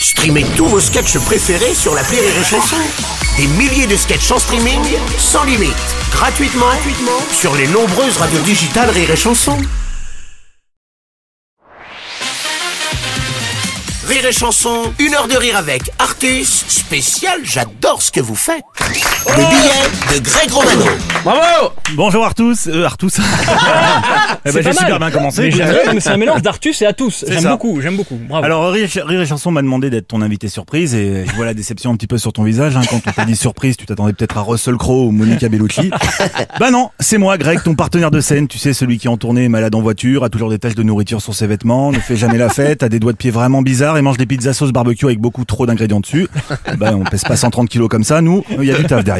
Streamez tous vos sketchs préférés sur la Rire et Chanson. Des milliers de sketchs en streaming, sans limite, gratuitement, gratuitement sur les nombreuses radios digitales Rire et Chanson. Rire et Chanson, une heure de rire avec Artus, spécial J'adore ce que vous faites. Le billet de Greg Romano. Bravo Bonjour Artus, euh, Artus. eh ben, C'est j'ai super bien commencé. C'est un mélange d'Artus et Atus. J'aime beaucoup, j'aime beaucoup. Bravo. Alors Rire, Rire et Chanson m'a demandé d'être ton invité surprise et je vois la déception un petit peu sur ton visage. hein. Quand on t'a dit surprise, tu t'attendais peut-être à Russell Crowe ou Monica Bellucci. bah non, c'est moi Greg, ton partenaire de scène. Tu sais, celui qui est en tournée, est malade en voiture, a toujours des taches de nourriture sur ses vêtements, ne fait jamais la fête, a des doigts de pied vraiment bizarres et mange des pizzas sauce barbecue avec beaucoup trop d'ingrédients dessus. Bah on pèse pas 130 kilos comme ça, nous, il y a du taf derrière.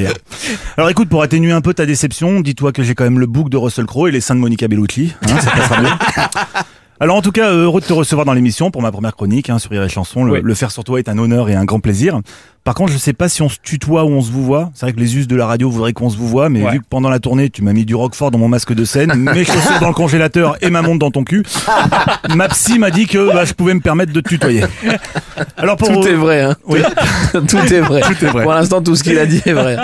Alors écoute, pour atténuer un peu ta déception, dis-toi que j'ai quand même le bouc de Russell Crowe et les seins de Monica Bellucci. Hein. Alors en tout cas, euh, heureux de te recevoir dans l'émission pour ma première chronique hein, sur Rire et Chanson. Le, Oui. le faire sur toi est un honneur et un grand plaisir. Par contre, je sais pas si on se tutoie ou on se vous voit. C'est vrai que les us de la radio voudraient qu'on se vous voit, mais Ouais. vu que pendant la tournée, tu m'as mis du roquefort dans mon masque de scène, mes chaussures dans le congélateur et ma montre dans ton cul, ma psy m'a dit que bah, je pouvais me permettre de te tutoyer. Alors pour Tout est vrai, hein. Oui. tout est vrai. Tout est vrai. Pour l'instant, tout ce qu'il a dit est vrai.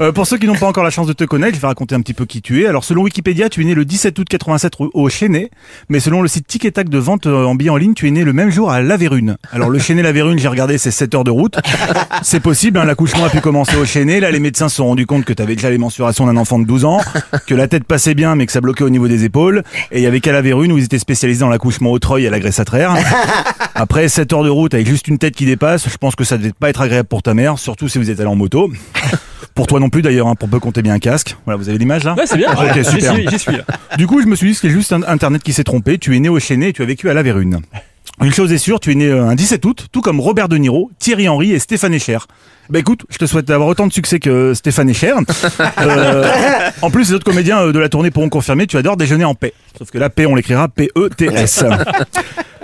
Euh, pour ceux qui n'ont pas encore la chance de te connaître, je vais raconter un petit peu qui tu es. Alors, selon Wikipédia, tu es né le 17 août 87 au- Chénet, mais selon le site Tic de vente euh, en billets en ligne, tu es né le même jour à La Vérune. Alors, le Chénet La Vérune, j'ai regardé, c'est 7 heures de route. C'est possible, hein, l'accouchement a pu commencer au Chénet. Là, les médecins se sont rendus compte que tu avais déjà les mensurations d'un enfant de 12 ans, que la tête passait bien, mais que ça bloquait au niveau des épaules. Et il y avait qu'à La Vérune où ils étaient spécialisés dans l'accouchement au treuil et à la graisse atraire. Après 7 heures de route avec juste une tête qui dépasse, je pense que ça devait pas être agréable pour ta mère, surtout si vous êtes allé en moto. Pour toi non plus d'ailleurs, hein, pour peu compter bien un casque. Voilà, vous avez l'image là Ouais, c'est bien. Ok, J'y super. suis, j'y suis là. Du coup, je me suis dit que c'est juste Internet qui s'est trompé. Tu es né au Chénet et tu as vécu à La Vérune. Une chose est sûre, tu es né euh, un 17 août, tout comme Robert De Niro, Thierry Henry et Stéphane Echer. Bah écoute, je te souhaite d'avoir autant de succès que Stéphane Echer. Euh, en plus, les autres comédiens euh, de la tournée pourront confirmer, tu adores déjeuner en paix. Sauf que la paix, on l'écrira P-E-T-S.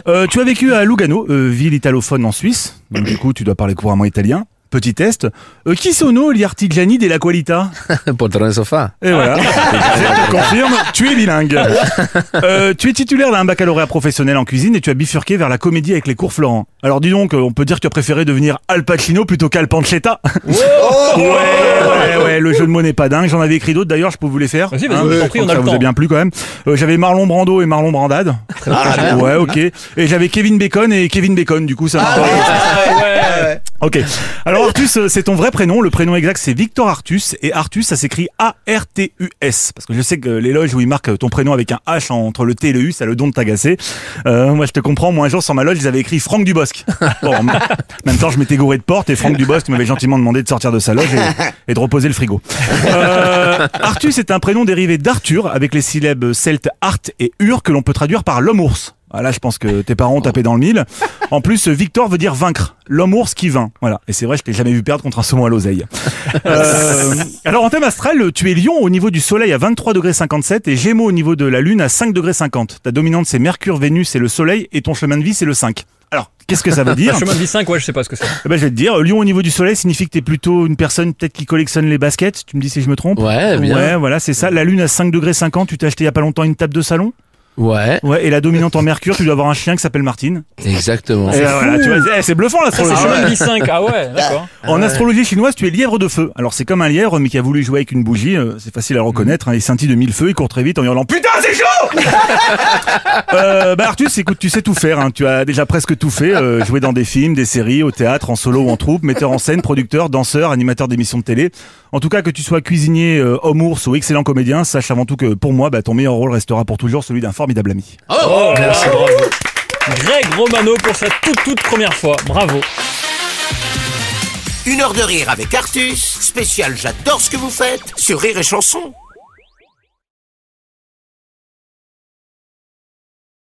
Euh, tu as vécu à Lugano, euh, ville italophone en Suisse. Donc du coup, tu dois parler couramment italien. Petit test. Euh, qui sono gli artigiani della qualità Poltron et sofa. et voilà, je te confirme, tu es bilingue. Euh, tu es titulaire d'un baccalauréat professionnel en cuisine et tu as bifurqué vers la comédie avec les cours Florent. Alors dis donc, on peut dire que tu as préféré devenir Al Pacino plutôt qu'Al Pancetta. ouais, ouais, ouais, le jeu de mots n'est pas dingue. J'en avais écrit d'autres d'ailleurs, je peux vous les faire. Vas-y, vas-y, Hein, je t'en je prie, crois on que a ça le vous a temps. bien plu quand même. Euh, j'avais Marlon Brando et Marlon Brandade. Ouais, ok. Et j'avais Kevin Bacon et Kevin Bacon, du coup ça m'a Ouais. Ok. Alors Artus, euh, c'est ton vrai prénom. Le prénom exact, c'est Victor Artus. Et Artus, ça s'écrit A-R-T-U-S. Parce que je sais que l'éloge où il marque ton prénom avec un H entre le T et le U, ça a le don de t'agacer. Euh, moi, je te comprends. Moi, un jour, sur ma loge, ils avaient écrit Franck Dubosc. Bon, en même temps, je m'étais gouré de porte et Franck Dubosc m'avait gentiment demandé de sortir de sa loge et, et de reposer le frigo. Euh, Artus est un prénom dérivé d'Arthur avec les syllabes celtes Art et Ur que l'on peut traduire par l'homme-ours. Ah, là, je pense que tes parents ont tapé dans le mille. En plus, Victor veut dire vaincre. L'homme-ours qui vainc. Voilà. Et c'est vrai, je t'ai jamais vu perdre contre un saumon à l'oseille. Euh, alors, en thème astral, tu es lion au niveau du soleil à 23 degrés 57 et gémeaux au niveau de la lune à 5 degrés 50. Ta dominante, c'est Mercure, Vénus et le soleil et ton chemin de vie, c'est le 5. Alors, qu'est-ce que ça veut dire Chemin de vie 5, ouais, je sais pas ce que c'est. Eh ben, je vais te dire, lion au niveau du soleil signifie que t'es plutôt une personne peut-être qui collectionne les baskets. Tu me dis si je me trompe Ouais, bien. Ouais, voilà, c'est ça. La lune à 5 degrés 50, tu t'es acheté il y a pas longtemps une table de salon? Ouais, Ouais, et la dominante en Mercure, tu dois avoir un chien qui s'appelle Martine. exactement. Et là, voilà, eh, c'est bluffant C'est l'astrologie. 5. Ah ouais, d'accord. En astrologie chinoise, tu es lièvre de feu. Alors c'est comme un lièvre, mais qui a voulu jouer avec une bougie. euh, c'est facile à reconnaître. Hein, il scintille de mille feux, il court très vite en hurlant Putain, c'est chaud euh, Bah Artus, écoute, tu sais tout faire. Hein. Tu as déjà presque tout fait. euh, joué dans des films, des séries, au théâtre, en solo ou en troupe, metteur en scène, producteur, danseur, animateur d'émissions de télé. En tout cas, que tu sois cuisinier, euh, homme ours ou excellent comédien, sache avant tout que pour moi, bah, ton meilleur rôle restera pour toujours celui d'un formidable ami. Oh, merci, bravo. Greg Romano pour sa toute toute première fois. Bravo. Une heure de rire avec Artus, spécial J'adore ce que vous faites sur Rire et Chanson.